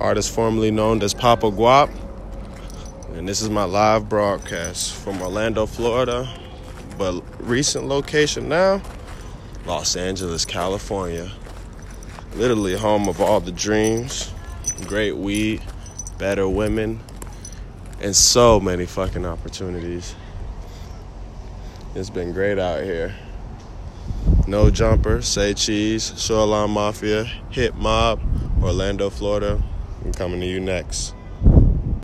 artist formerly known as Papa Guap. And this is my live broadcast from Orlando, Florida. But recent location now, Los Angeles, California. Literally home of all the dreams, great weed, better women, and so many fucking opportunities. It's been great out here. No Jumper, Say Cheese, Shoreline Mafia, Hit Mob, Orlando, Florida. I'm coming to you next.